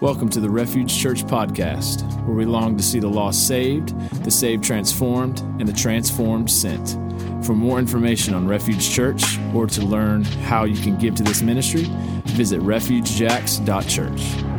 Welcome to the Refuge Church podcast, where we long to see the lost saved, the saved transformed, and the transformed sent. For more information on Refuge Church or to learn how you can give to this ministry, visit refugejacks.church.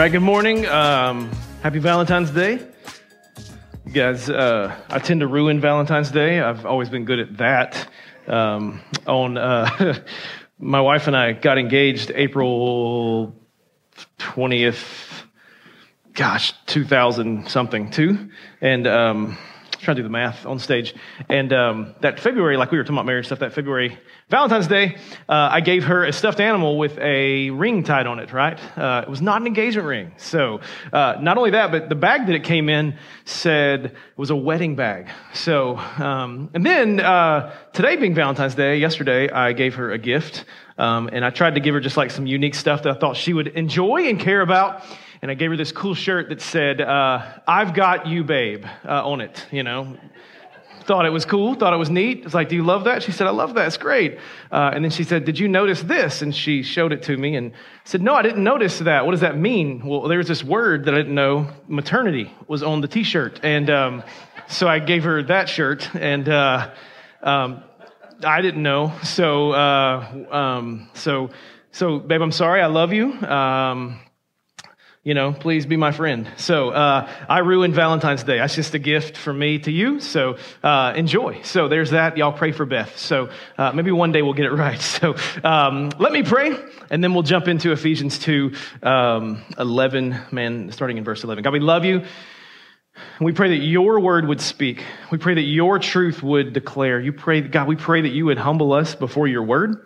right, good morning. Um, happy Valentine's Day. You guys, uh, I tend to ruin Valentine's Day. I've always been good at that. Um, on uh, my wife and I got engaged April 20th, gosh, 2000 something, too. And um, trying to do the math on stage. And um, that February, like we were talking about marriage stuff, that February, Valentine's Day, uh, I gave her a stuffed animal with a ring tied on it, right? Uh, it was not an engagement ring. So uh, not only that, but the bag that it came in said it was a wedding bag. So, um, and then uh, today being Valentine's Day, yesterday, I gave her a gift. Um, and I tried to give her just like some unique stuff that I thought she would enjoy and care about and I gave her this cool shirt that said, uh, I've got you, babe, uh, on it, you know. Thought it was cool, thought it was neat. It's like, Do you love that? She said, I love that, it's great. Uh, and then she said, Did you notice this? And she showed it to me and said, No, I didn't notice that. What does that mean? Well, there's this word that I didn't know maternity was on the t shirt. And um, so I gave her that shirt and uh, um, I didn't know. So, uh, um, so, so, babe, I'm sorry. I love you. Um, you know, please be my friend. So uh, I ruined Valentine's Day. That's just a gift from me to you. So uh, enjoy. So there's that. Y'all pray for Beth. So uh, maybe one day we'll get it right. So um, let me pray, and then we'll jump into Ephesians 2 um, 11, man, starting in verse 11. God, we love you. We pray that your word would speak. We pray that your truth would declare. You pray, God, we pray that you would humble us before your word.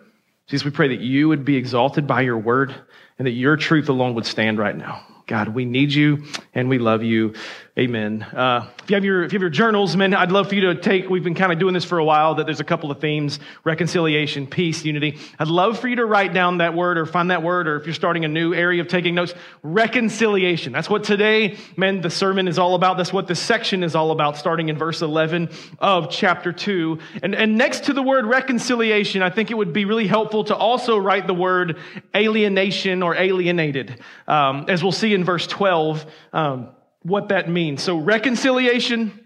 Jesus, we pray that you would be exalted by your word and that your truth alone would stand right now. God, we need you and we love you. Amen. Uh, if you have your if you have your journals, man, I'd love for you to take. We've been kind of doing this for a while. That there's a couple of themes: reconciliation, peace, unity. I'd love for you to write down that word or find that word, or if you're starting a new area of taking notes, reconciliation. That's what today, man, the sermon is all about. That's what this section is all about. Starting in verse 11 of chapter two, and and next to the word reconciliation, I think it would be really helpful to also write the word alienation or alienated, um, as we'll see in verse 12. Um, what that means. So, reconciliation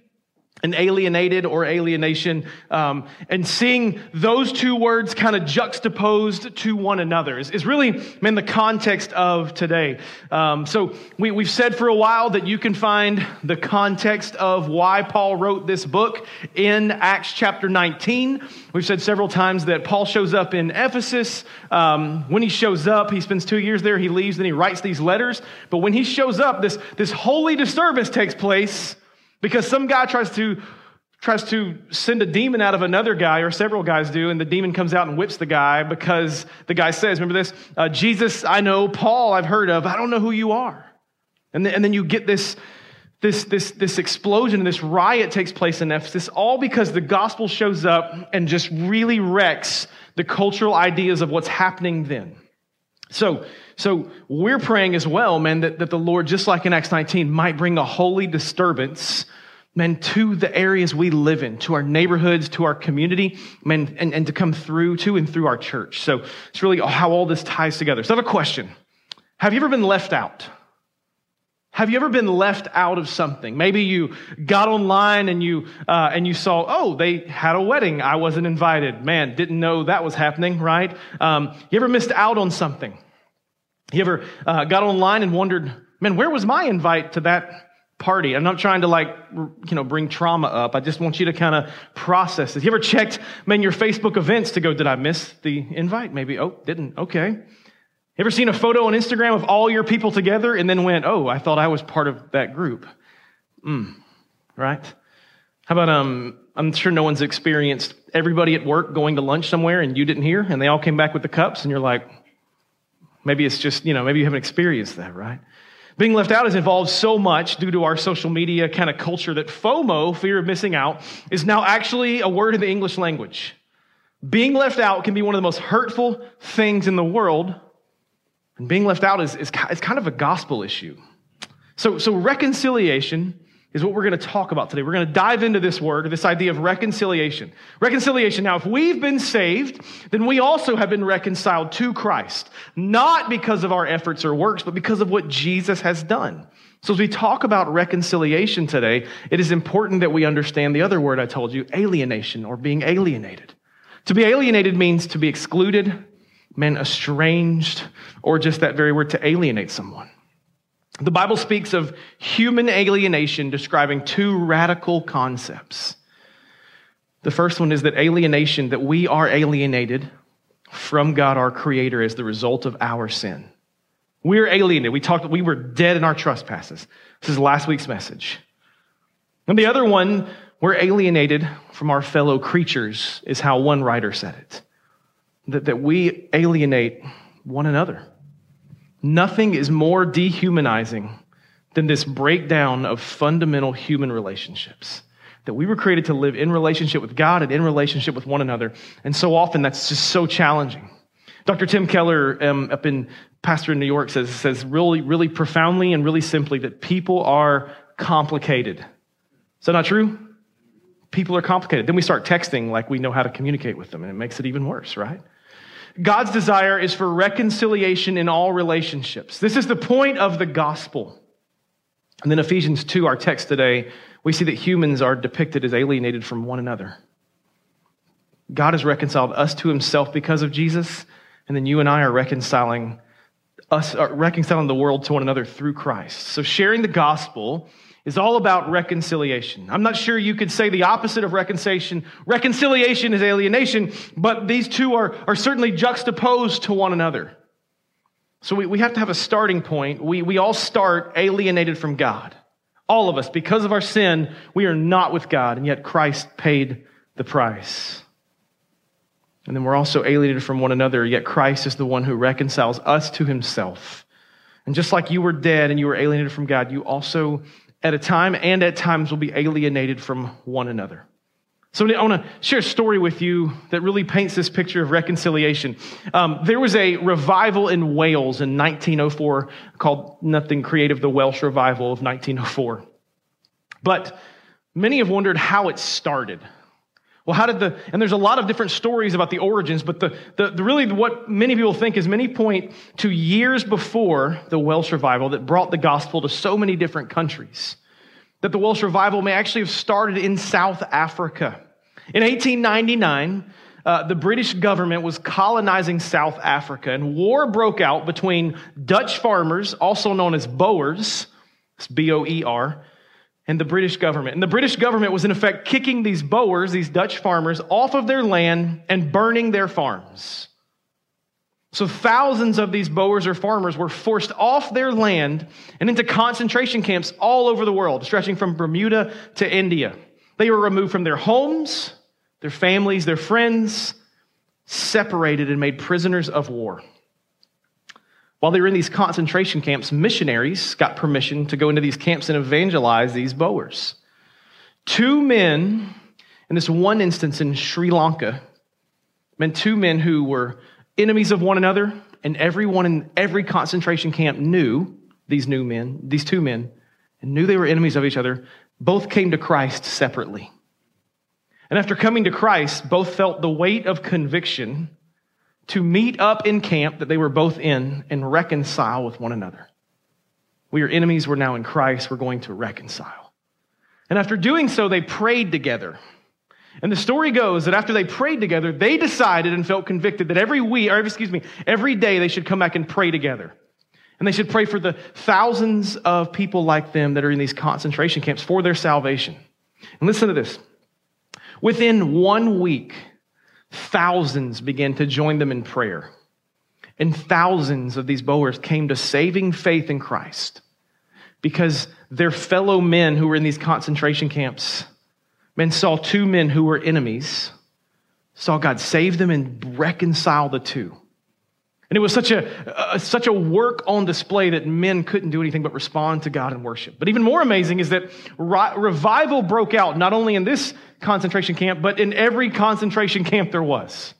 and alienated or alienation, um, and seeing those two words kind of juxtaposed to one another is, is really, man, the context of today. Um, so we, we've said for a while that you can find the context of why Paul wrote this book in Acts chapter 19. We've said several times that Paul shows up in Ephesus. Um, when he shows up, he spends two years there, he leaves, then he writes these letters. But when he shows up, this, this holy disturbance takes place because some guy tries to tries to send a demon out of another guy, or several guys do, and the demon comes out and whips the guy because the guy says, Remember this? Uh, Jesus, I know. Paul, I've heard of. I don't know who you are. And then, and then you get this, this, this, this explosion, this riot takes place in Ephesus, all because the gospel shows up and just really wrecks the cultural ideas of what's happening then. So, so we're praying as well, man, that, that the Lord, just like in Acts 19, might bring a holy disturbance, man, to the areas we live in, to our neighborhoods, to our community, man, and, and to come through to and through our church. So it's really how all this ties together. So I have a question. Have you ever been left out? Have you ever been left out of something? Maybe you got online and you uh, and you saw, oh, they had a wedding. I wasn't invited. Man, didn't know that was happening, right? Um, you ever missed out on something? You ever uh, got online and wondered, man, where was my invite to that party? I'm not trying to like, you know, bring trauma up. I just want you to kind of process this. You ever checked, man, your Facebook events to go, did I miss the invite? Maybe, oh, didn't. Okay. You Ever seen a photo on Instagram of all your people together and then went, oh, I thought I was part of that group? Hmm. right? How about, um, I'm sure no one's experienced everybody at work going to lunch somewhere and you didn't hear and they all came back with the cups and you're like, maybe it's just, you know, maybe you haven't experienced that, right? Being left out has evolved so much due to our social media kind of culture that FOMO, fear of missing out, is now actually a word in the English language. Being left out can be one of the most hurtful things in the world. And being left out is, is, is kind of a gospel issue. So, so reconciliation is what we're going to talk about today. We're going to dive into this word, this idea of reconciliation. Reconciliation. Now, if we've been saved, then we also have been reconciled to Christ, not because of our efforts or works, but because of what Jesus has done. So as we talk about reconciliation today, it is important that we understand the other word I told you, alienation or being alienated. To be alienated means to be excluded, meant estranged, or just that very word to alienate someone. The Bible speaks of human alienation describing two radical concepts. The first one is that alienation, that we are alienated from God, our Creator, as the result of our sin. We're alienated. We talked, we were dead in our trespasses. This is last week's message. And the other one, we're alienated from our fellow creatures, is how one writer said it. That, that we alienate one another. Nothing is more dehumanizing than this breakdown of fundamental human relationships. That we were created to live in relationship with God and in relationship with one another. And so often that's just so challenging. Dr. Tim Keller, um, up in pastor in New York, says, says really, really profoundly and really simply that people are complicated. Is that not true? People are complicated. Then we start texting like we know how to communicate with them, and it makes it even worse, right? God's desire is for reconciliation in all relationships. This is the point of the gospel. And then Ephesians 2, our text today, we see that humans are depicted as alienated from one another. God has reconciled us to himself because of Jesus, and then you and I are reconciling us are reconciling the world to one another through Christ. So sharing the gospel is all about reconciliation. I'm not sure you could say the opposite of reconciliation. Reconciliation is alienation, but these two are, are certainly juxtaposed to one another. So we, we have to have a starting point. We, we all start alienated from God. All of us, because of our sin, we are not with God, and yet Christ paid the price. And then we're also alienated from one another, yet Christ is the one who reconciles us to himself. And just like you were dead and you were alienated from God, you also at a time and at times will be alienated from one another. So I want to share a story with you that really paints this picture of reconciliation. Um, there was a revival in Wales in 1904 called Nothing Creative, the Welsh Revival of 1904. But many have wondered how it started. Well, how did the, and there's a lot of different stories about the origins, but the, the, the, really what many people think is many point to years before the Welsh revival that brought the gospel to so many different countries. That the Welsh revival may actually have started in South Africa. In 1899, uh, the British government was colonizing South Africa, and war broke out between Dutch farmers, also known as Boers, B O E R, and the British government. And the British government was in effect kicking these Boers, these Dutch farmers, off of their land and burning their farms. So thousands of these Boers or farmers were forced off their land and into concentration camps all over the world, stretching from Bermuda to India. They were removed from their homes, their families, their friends, separated and made prisoners of war. While they were in these concentration camps, missionaries got permission to go into these camps and evangelize these Boers. Two men, in this one instance in Sri Lanka, meant two men who were enemies of one another, and everyone in every concentration camp knew these new men, these two men, and knew they were enemies of each other, both came to Christ separately. And after coming to Christ, both felt the weight of conviction to meet up in camp that they were both in and reconcile with one another. We are enemies, we're now in Christ, we're going to reconcile. And after doing so, they prayed together. And the story goes that after they prayed together, they decided and felt convicted that every week, or excuse me, every day they should come back and pray together. And they should pray for the thousands of people like them that are in these concentration camps for their salvation. And listen to this. Within one week, Thousands began to join them in prayer. And thousands of these Boers came to saving faith in Christ because their fellow men who were in these concentration camps, men saw two men who were enemies, saw God save them and reconcile the two. And it was such a, such a work on display that men couldn't do anything but respond to God and worship. But even more amazing is that revival broke out not only in this concentration camp, but in every concentration camp there was.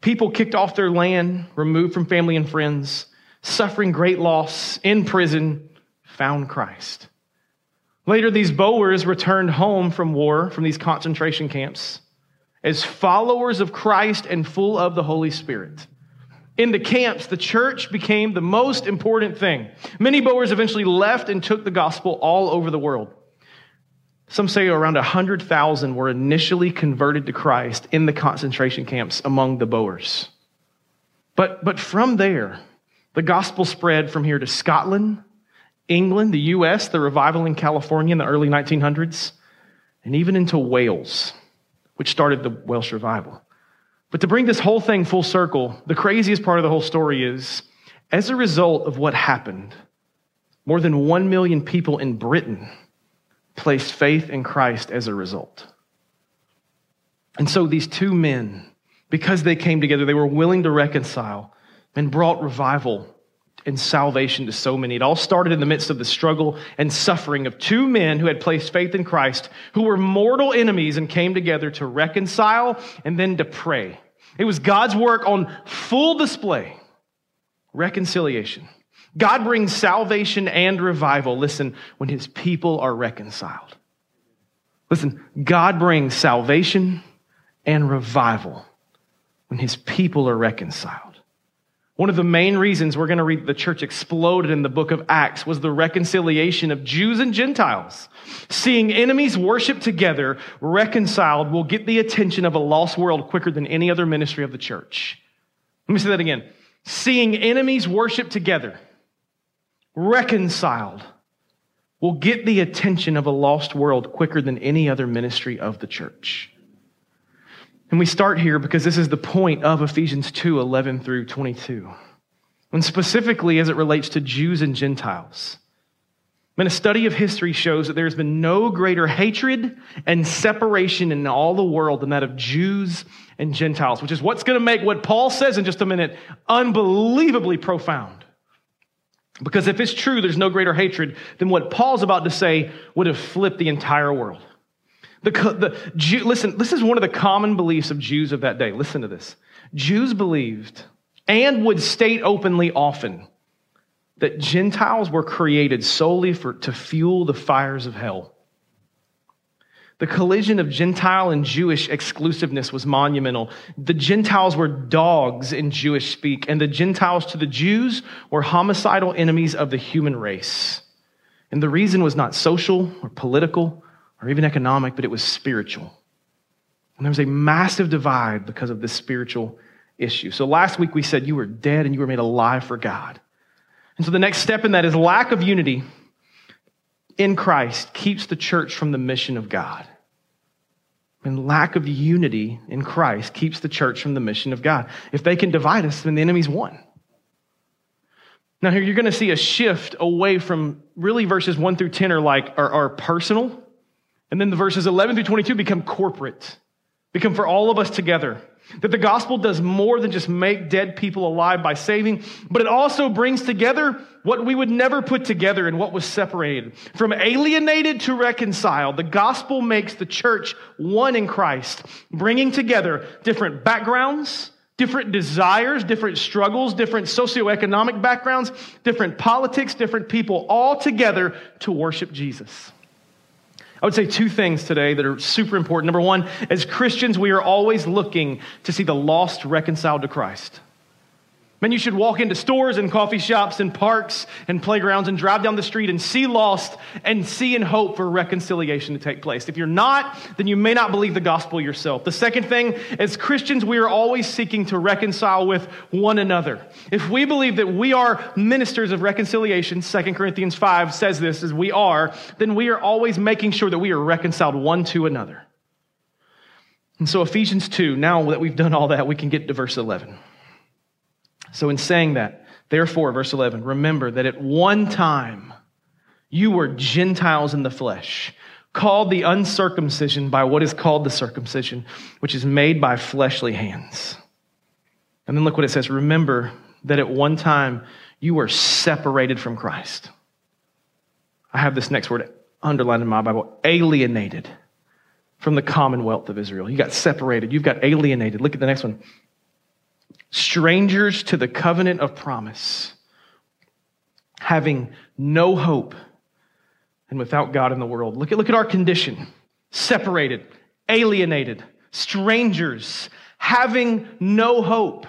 People kicked off their land, removed from family and friends, suffering great loss, in prison, found Christ. Later, these Boers returned home from war, from these concentration camps, as followers of Christ and full of the Holy Spirit. In the camps, the church became the most important thing. Many Boers eventually left and took the gospel all over the world. Some say around 100,000 were initially converted to Christ in the concentration camps among the Boers. But, but from there, the gospel spread from here to Scotland, England, the US, the revival in California in the early 1900s, and even into Wales, which started the Welsh revival. But to bring this whole thing full circle, the craziest part of the whole story is as a result of what happened, more than 1 million people in Britain placed faith in Christ as a result. And so these two men, because they came together, they were willing to reconcile and brought revival and salvation to so many. It all started in the midst of the struggle and suffering of two men who had placed faith in Christ, who were mortal enemies and came together to reconcile and then to pray. It was God's work on full display reconciliation. God brings salvation and revival, listen, when his people are reconciled. Listen, God brings salvation and revival when his people are reconciled. One of the main reasons we're going to read the church exploded in the book of Acts was the reconciliation of Jews and Gentiles. Seeing enemies worship together, reconciled, will get the attention of a lost world quicker than any other ministry of the church. Let me say that again. Seeing enemies worship together, reconciled, will get the attention of a lost world quicker than any other ministry of the church. And we start here because this is the point of Ephesians 2 11 through 22. And specifically as it relates to Jews and Gentiles. And a study of history shows that there's been no greater hatred and separation in all the world than that of Jews and Gentiles, which is what's going to make what Paul says in just a minute unbelievably profound. Because if it's true, there's no greater hatred than what Paul's about to say would have flipped the entire world. The, the Jew, listen, this is one of the common beliefs of Jews of that day. Listen to this. Jews believed and would state openly often that Gentiles were created solely for, to fuel the fires of hell. The collision of Gentile and Jewish exclusiveness was monumental. The Gentiles were dogs in Jewish speak, and the Gentiles to the Jews were homicidal enemies of the human race. And the reason was not social or political or even economic, but it was spiritual. And there was a massive divide because of this spiritual issue. So last week we said you were dead and you were made alive for God. And so the next step in that is lack of unity in Christ keeps the church from the mission of God. And lack of unity in Christ keeps the church from the mission of God. If they can divide us, then the enemy's won. Now, here you're going to see a shift away from really verses 1 through 10 are like are, are personal and then the verses 11 through 22 become corporate, become for all of us together. That the gospel does more than just make dead people alive by saving, but it also brings together what we would never put together and what was separated. From alienated to reconciled, the gospel makes the church one in Christ, bringing together different backgrounds, different desires, different struggles, different socioeconomic backgrounds, different politics, different people, all together to worship Jesus. I would say two things today that are super important. Number one, as Christians, we are always looking to see the lost reconciled to Christ. Man, you should walk into stores and coffee shops and parks and playgrounds and drive down the street and see lost and see and hope for reconciliation to take place. If you're not, then you may not believe the gospel yourself. The second thing, as Christians, we are always seeking to reconcile with one another. If we believe that we are ministers of reconciliation, 2 Corinthians 5 says this, as we are, then we are always making sure that we are reconciled one to another. And so Ephesians 2, now that we've done all that, we can get to verse 11. So, in saying that, therefore, verse 11, remember that at one time you were Gentiles in the flesh, called the uncircumcision by what is called the circumcision, which is made by fleshly hands. And then look what it says remember that at one time you were separated from Christ. I have this next word underlined in my Bible alienated from the commonwealth of Israel. You got separated, you've got alienated. Look at the next one strangers to the covenant of promise, having no hope and without God in the world. Look at, look at our condition separated, alienated, strangers, having no hope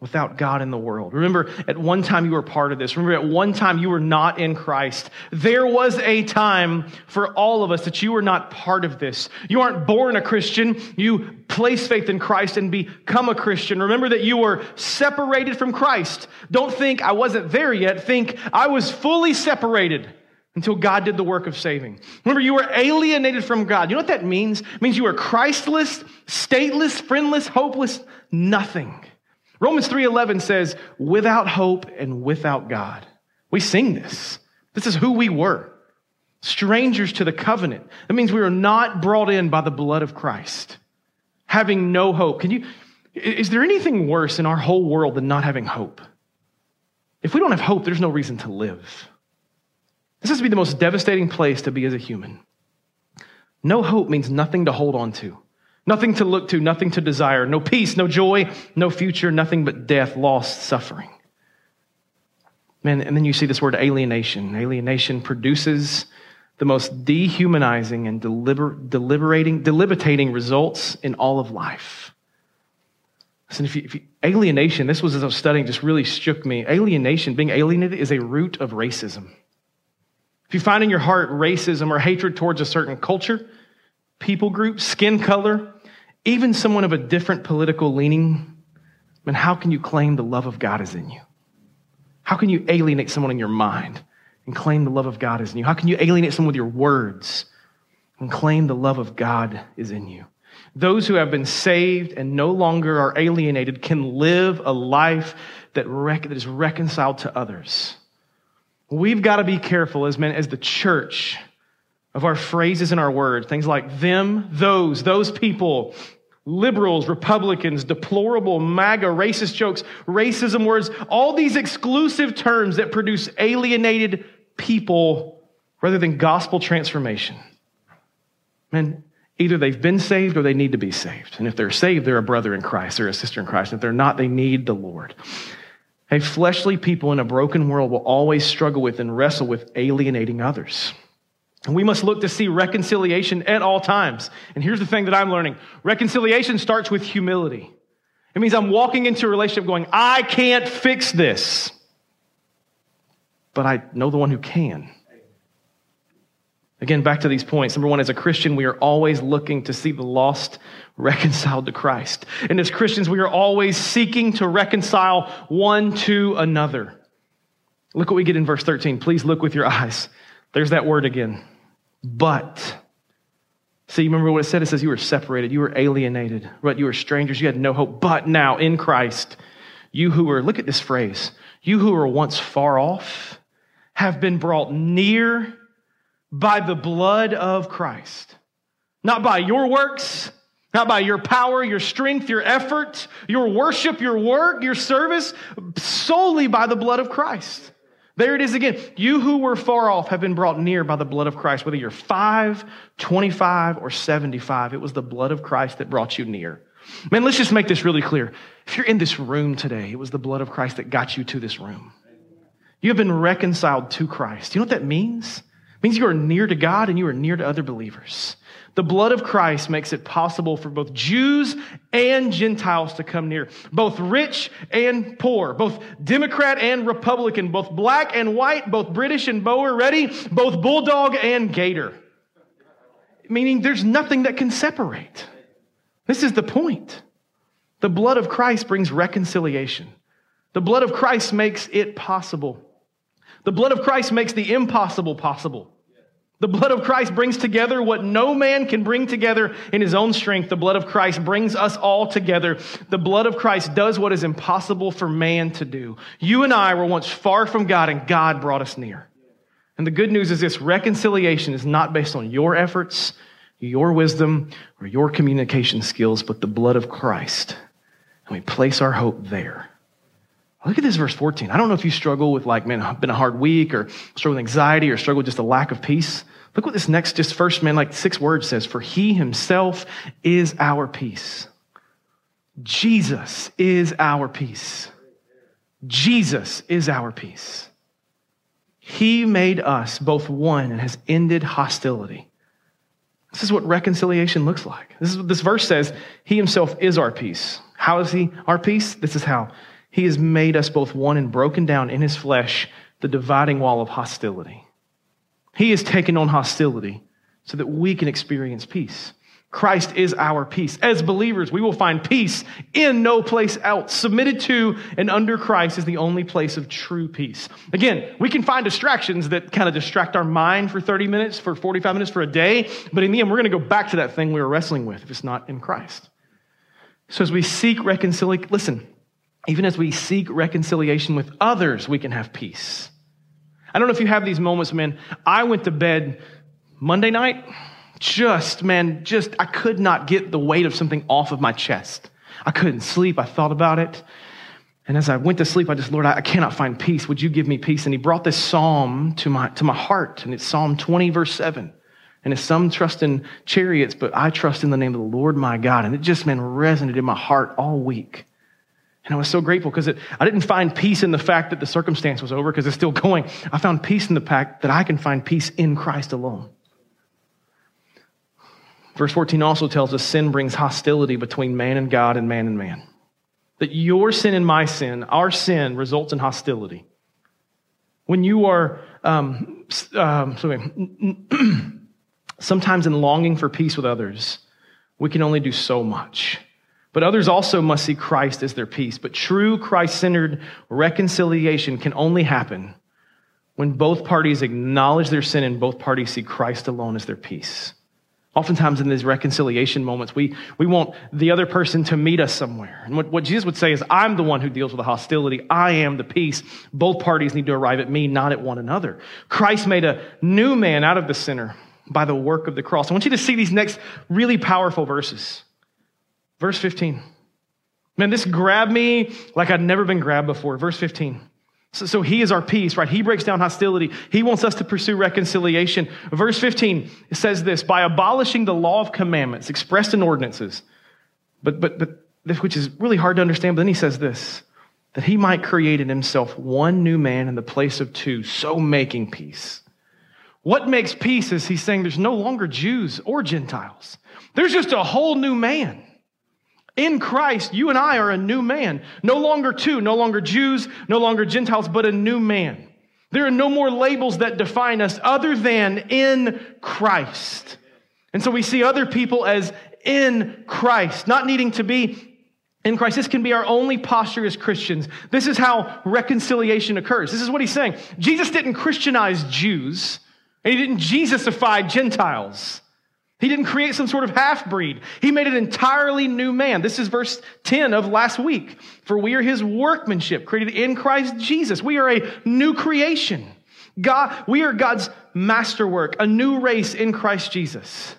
without God in the world. Remember, at one time you were part of this. Remember, at one time you were not in Christ. There was a time for all of us that you were not part of this. You aren't born a Christian. You place faith in Christ and become a Christian. Remember that you were separated from Christ. Don't think I wasn't there yet. Think I was fully separated until God did the work of saving. Remember, you were alienated from God. You know what that means? It means you were Christless, stateless, friendless, hopeless, nothing. Romans 3:11 says, "Without hope and without God." We sing this. This is who we were. Strangers to the covenant. That means we were not brought in by the blood of Christ. Having no hope. Can you is there anything worse in our whole world than not having hope? If we don't have hope, there's no reason to live. This has to be the most devastating place to be as a human. No hope means nothing to hold on to. Nothing to look to, nothing to desire, no peace, no joy, no future, nothing but death, loss, suffering. Man, and then you see this word alienation. Alienation produces the most dehumanizing and deliber- deliberating, results in all of life. Listen, if you, if you, alienation, this was as I was studying, just really shook me. Alienation, being alienated, is a root of racism. If you find in your heart racism or hatred towards a certain culture, people group, skin color, even someone of a different political leaning, then how can you claim the love of God is in you? How can you alienate someone in your mind and claim the love of God is in you? How can you alienate someone with your words and claim the love of God is in you? Those who have been saved and no longer are alienated can live a life that, rec- that is reconciled to others. We've got to be careful as men, as the church, of our phrases and our words. Things like them, those, those people, liberals, Republicans, deplorable, MAGA, racist jokes, racism words, all these exclusive terms that produce alienated people rather than gospel transformation. Man, either they've been saved or they need to be saved. And if they're saved, they're a brother in Christ, they're a sister in Christ. If they're not, they need the Lord. A fleshly people in a broken world will always struggle with and wrestle with alienating others. And we must look to see reconciliation at all times. And here's the thing that I'm learning reconciliation starts with humility. It means I'm walking into a relationship going, I can't fix this, but I know the one who can. Again, back to these points. Number one, as a Christian, we are always looking to see the lost reconciled to Christ. And as Christians, we are always seeking to reconcile one to another. Look what we get in verse 13. Please look with your eyes. There's that word again. But. See, remember what it said? It says you were separated, you were alienated, but you were strangers, you had no hope. But now in Christ, you who were, look at this phrase, you who were once far off have been brought near by the blood of Christ. Not by your works, not by your power, your strength, your effort, your worship, your work, your service, solely by the blood of Christ. There it is again. You who were far off have been brought near by the blood of Christ, whether you're 5, 25, or 75. It was the blood of Christ that brought you near. Man, let's just make this really clear. If you're in this room today, it was the blood of Christ that got you to this room. You have been reconciled to Christ. You know what that means? It means you are near to God and you are near to other believers. The blood of Christ makes it possible for both Jews and Gentiles to come near, both rich and poor, both Democrat and Republican, both black and white, both British and Boer, ready, both Bulldog and Gator. Meaning there's nothing that can separate. This is the point. The blood of Christ brings reconciliation. The blood of Christ makes it possible. The blood of Christ makes the impossible possible. The blood of Christ brings together what no man can bring together in his own strength. The blood of Christ brings us all together. The blood of Christ does what is impossible for man to do. You and I were once far from God, and God brought us near. And the good news is this reconciliation is not based on your efforts, your wisdom, or your communication skills, but the blood of Christ. And we place our hope there. Look at this verse 14. I don't know if you struggle with like, man, been a hard week or struggle with anxiety or struggle with just a lack of peace. Look what this next, just first, man, like six words says, for he himself is our peace. Jesus is our peace. Jesus is our peace. He made us both one and has ended hostility. This is what reconciliation looks like. This is what this verse says. He himself is our peace. How is he our peace? This is how. He has made us both one and broken down in his flesh the dividing wall of hostility. He has taken on hostility so that we can experience peace. Christ is our peace. As believers, we will find peace in no place else. Submitted to and under Christ is the only place of true peace. Again, we can find distractions that kind of distract our mind for 30 minutes, for 45 minutes, for a day, but in the end, we're going to go back to that thing we were wrestling with if it's not in Christ. So as we seek reconciliation, listen, even as we seek reconciliation with others, we can have peace. I don't know if you have these moments, man. I went to bed Monday night just, man, just, I could not get the weight of something off of my chest. I couldn't sleep. I thought about it. And as I went to sleep, I just, Lord, I, cannot find peace. Would you give me peace? And he brought this psalm to my, to my heart. And it's Psalm 20, verse 7. And it's some trust in chariots, but I trust in the name of the Lord my God. And it just, man, resonated in my heart all week. And I was so grateful because I didn't find peace in the fact that the circumstance was over because it's still going. I found peace in the fact that I can find peace in Christ alone. Verse 14 also tells us sin brings hostility between man and God and man and man. That your sin and my sin, our sin, results in hostility. When you are, um, um, sorry, sometimes in longing for peace with others, we can only do so much. But others also must see Christ as their peace. But true Christ centered reconciliation can only happen when both parties acknowledge their sin and both parties see Christ alone as their peace. Oftentimes in these reconciliation moments, we, we want the other person to meet us somewhere. And what, what Jesus would say is, I'm the one who deals with the hostility. I am the peace. Both parties need to arrive at me, not at one another. Christ made a new man out of the sinner by the work of the cross. I want you to see these next really powerful verses. Verse 15. Man, this grabbed me like I'd never been grabbed before. Verse 15. So, so, he is our peace, right? He breaks down hostility. He wants us to pursue reconciliation. Verse 15 says this by abolishing the law of commandments expressed in ordinances. But, but, but, this, which is really hard to understand. But then he says this that he might create in himself one new man in the place of two, so making peace. What makes peace is he's saying there's no longer Jews or Gentiles, there's just a whole new man. In Christ, you and I are a new man. No longer two, no longer Jews, no longer Gentiles, but a new man. There are no more labels that define us other than in Christ. And so we see other people as in Christ, not needing to be in Christ. This can be our only posture as Christians. This is how reconciliation occurs. This is what he's saying. Jesus didn't Christianize Jews, and he didn't Jesusify Gentiles. He didn't create some sort of half breed. He made an entirely new man. This is verse 10 of last week. For we are his workmanship, created in Christ Jesus. We are a new creation. God, we are God's masterwork, a new race in Christ Jesus.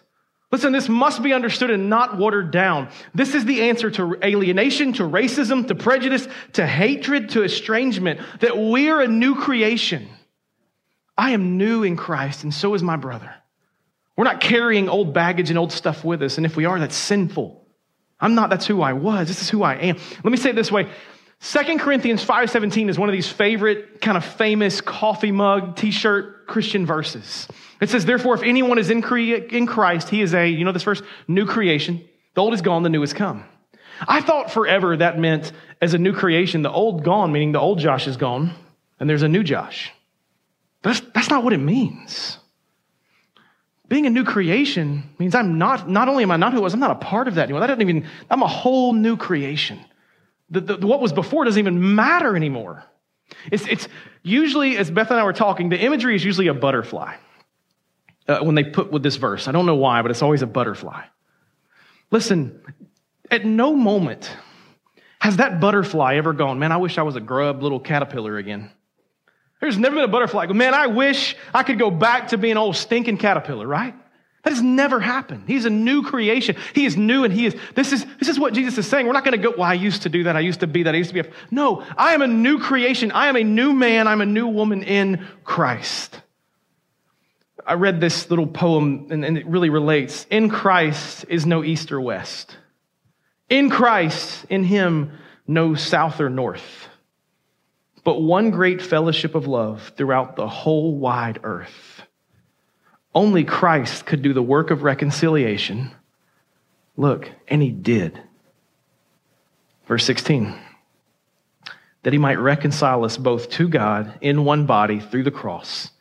Listen, this must be understood and not watered down. This is the answer to alienation, to racism, to prejudice, to hatred, to estrangement, that we are a new creation. I am new in Christ, and so is my brother. We're not carrying old baggage and old stuff with us. And if we are, that's sinful. I'm not, that's who I was. This is who I am. Let me say it this way. 2 Corinthians 5.17 is one of these favorite kind of famous coffee mug, t-shirt Christian verses. It says, therefore, if anyone is in, in Christ, he is a, you know this verse, new creation. The old is gone, the new has come. I thought forever that meant as a new creation, the old gone, meaning the old Josh is gone, and there's a new Josh. That's, that's not what it means. Being a new creation means I'm not, not only am I not who I was, I'm not a part of that anymore. That doesn't even, I'm a whole new creation. The, the, what was before doesn't even matter anymore. It's, it's usually, as Beth and I were talking, the imagery is usually a butterfly uh, when they put with this verse. I don't know why, but it's always a butterfly. Listen, at no moment has that butterfly ever gone, man, I wish I was a grub little caterpillar again. There's never been a butterfly. Man, I wish I could go back to being old stinking caterpillar, right? That has never happened. He's a new creation. He is new and he is, this is, this is what Jesus is saying. We're not going to go, well, I used to do that. I used to be that. I used to be. A, no, I am a new creation. I am a new man. I'm a new woman in Christ. I read this little poem and, and it really relates. In Christ is no east or west. In Christ, in Him, no south or north, but one great fellowship of love throughout the whole wide earth. Only Christ could do the work of reconciliation. Look, and He did. Verse 16 that he might reconcile us both to God in one body through the cross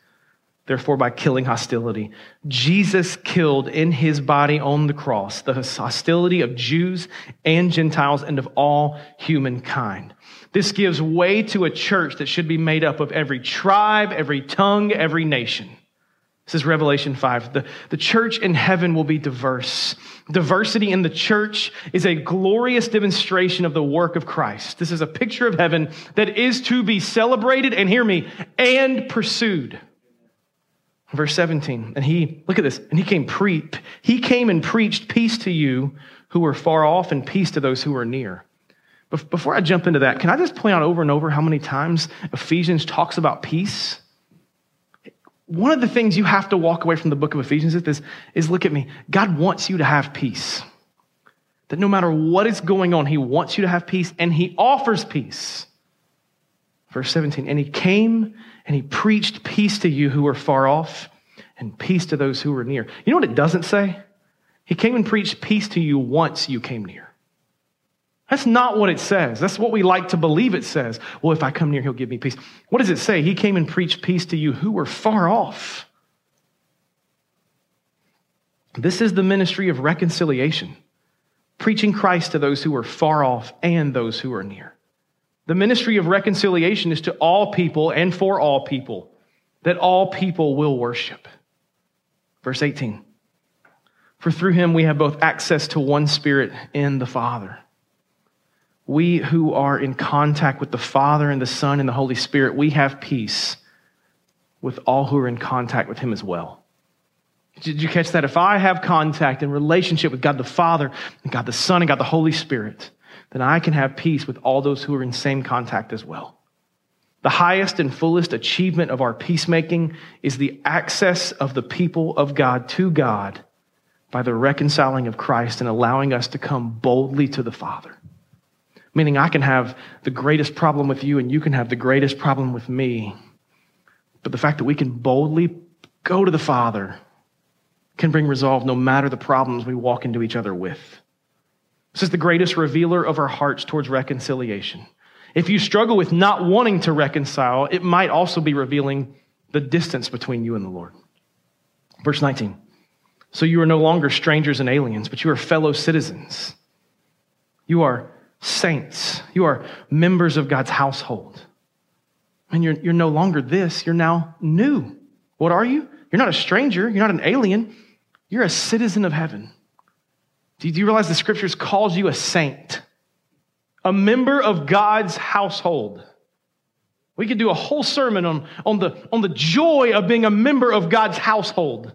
therefore by killing hostility. Jesus killed in his body on the cross the hostility of Jews and Gentiles and of all humankind. This gives way to a church that should be made up of every tribe, every tongue, every nation. This is Revelation 5. The, the church in heaven will be diverse. Diversity in the church is a glorious demonstration of the work of Christ. This is a picture of heaven that is to be celebrated, and hear me, and pursued. Verse 17, and he, look at this, and he came pre, he came and preached peace to you who were far off and peace to those who were near. But before I jump into that, can I just point out over and over how many times Ephesians talks about peace? One of the things you have to walk away from the book of Ephesians is this, is look at me. God wants you to have peace. That no matter what is going on, he wants you to have peace and he offers peace. Verse 17, and he came and he preached peace to you who were far off and peace to those who were near. You know what it doesn't say? He came and preached peace to you once you came near. That's not what it says. That's what we like to believe it says. Well, if I come near, he'll give me peace. What does it say? He came and preached peace to you who were far off. This is the ministry of reconciliation, preaching Christ to those who are far off and those who are near. The ministry of reconciliation is to all people and for all people, that all people will worship. Verse 18 For through him we have both access to one Spirit in the Father. We who are in contact with the Father and the Son and the Holy Spirit, we have peace with all who are in contact with him as well. Did you catch that? If I have contact and relationship with God the Father, and God the Son, and God the Holy Spirit, then I can have peace with all those who are in same contact as well. The highest and fullest achievement of our peacemaking is the access of the people of God to God by the reconciling of Christ and allowing us to come boldly to the Father. Meaning, I can have the greatest problem with you and you can have the greatest problem with me. But the fact that we can boldly go to the Father can bring resolve no matter the problems we walk into each other with. This is the greatest revealer of our hearts towards reconciliation. If you struggle with not wanting to reconcile, it might also be revealing the distance between you and the Lord. Verse 19. So you are no longer strangers and aliens, but you are fellow citizens. You are saints. You are members of God's household. And you're, you're no longer this, you're now new. What are you? You're not a stranger, you're not an alien, you're a citizen of heaven. Do you realize the scriptures calls you a saint? A member of God's household. We could do a whole sermon on, on, the, on the joy of being a member of God's household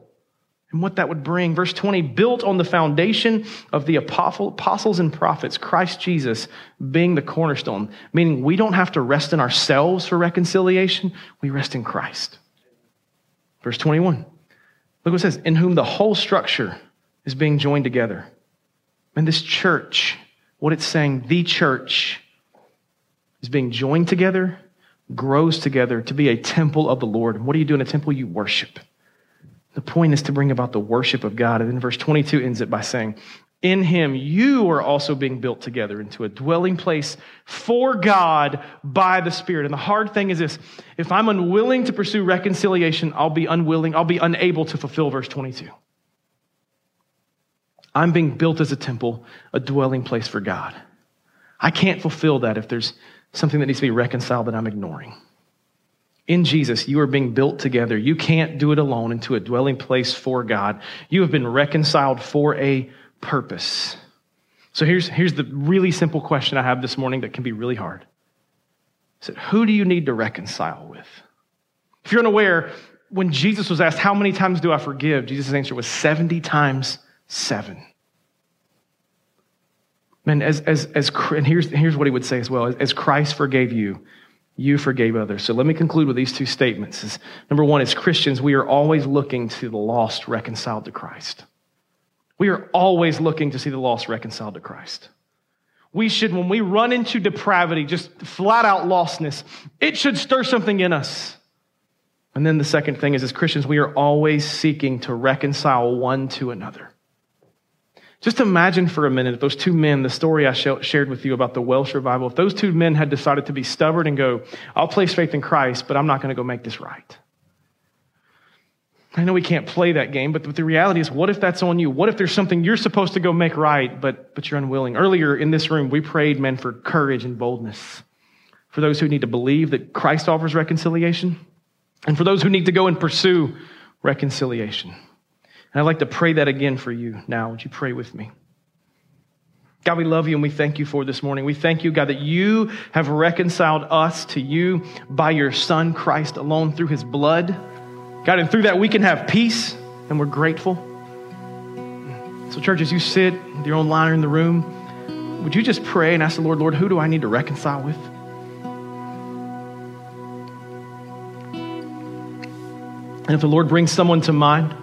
and what that would bring. Verse 20, built on the foundation of the apostles and prophets, Christ Jesus being the cornerstone, meaning we don't have to rest in ourselves for reconciliation, we rest in Christ. Verse 21, look what it says, in whom the whole structure is being joined together and this church, what it's saying, the church is being joined together, grows together to be a temple of the Lord. And what do you do in a temple? You worship. The point is to bring about the worship of God. And then verse 22 ends it by saying, in him you are also being built together into a dwelling place for God by the Spirit. And the hard thing is this if I'm unwilling to pursue reconciliation, I'll be unwilling, I'll be unable to fulfill verse 22. I'm being built as a temple, a dwelling place for God. I can't fulfill that if there's something that needs to be reconciled that I'm ignoring. In Jesus, you are being built together. You can't do it alone into a dwelling place for God. You have been reconciled for a purpose. So here's, here's the really simple question I have this morning that can be really hard. I said, who do you need to reconcile with? If you're unaware, when Jesus was asked, How many times do I forgive? Jesus' answer was 70 times seven. Man, as, as, as, and here's, here's what he would say as well as Christ forgave you, you forgave others. So let me conclude with these two statements. Number one, as Christians, we are always looking to the lost reconciled to Christ. We are always looking to see the lost reconciled to Christ. We should, when we run into depravity, just flat out lostness, it should stir something in us. And then the second thing is, as Christians, we are always seeking to reconcile one to another. Just imagine for a minute if those two men, the story I shared with you about the Welsh revival, if those two men had decided to be stubborn and go, I'll place faith in Christ, but I'm not going to go make this right. I know we can't play that game, but the reality is, what if that's on you? What if there's something you're supposed to go make right, but, but you're unwilling? Earlier in this room, we prayed, men, for courage and boldness. For those who need to believe that Christ offers reconciliation, and for those who need to go and pursue reconciliation. And I'd like to pray that again for you now. Would you pray with me? God, we love you and we thank you for this morning. We thank you, God, that you have reconciled us to you by your Son, Christ alone, through his blood. God, and through that we can have peace, and we're grateful. So, church, as you sit with your own liner in the room, would you just pray and ask the Lord, Lord, who do I need to reconcile with? And if the Lord brings someone to mind,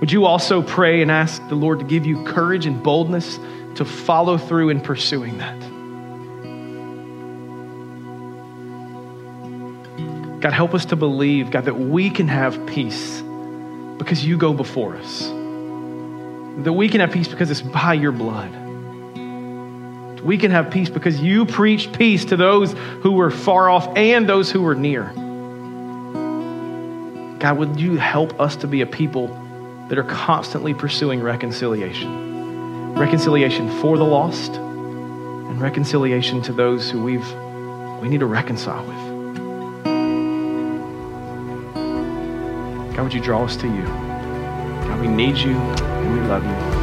would you also pray and ask the Lord to give you courage and boldness to follow through in pursuing that? God, help us to believe, God, that we can have peace because you go before us. That we can have peace because it's by your blood. We can have peace because you preached peace to those who were far off and those who were near. God, would you help us to be a people that are constantly pursuing reconciliation? Reconciliation for the lost and reconciliation to those who we've we need to reconcile with. God, would you draw us to you? God, we need you and we love you.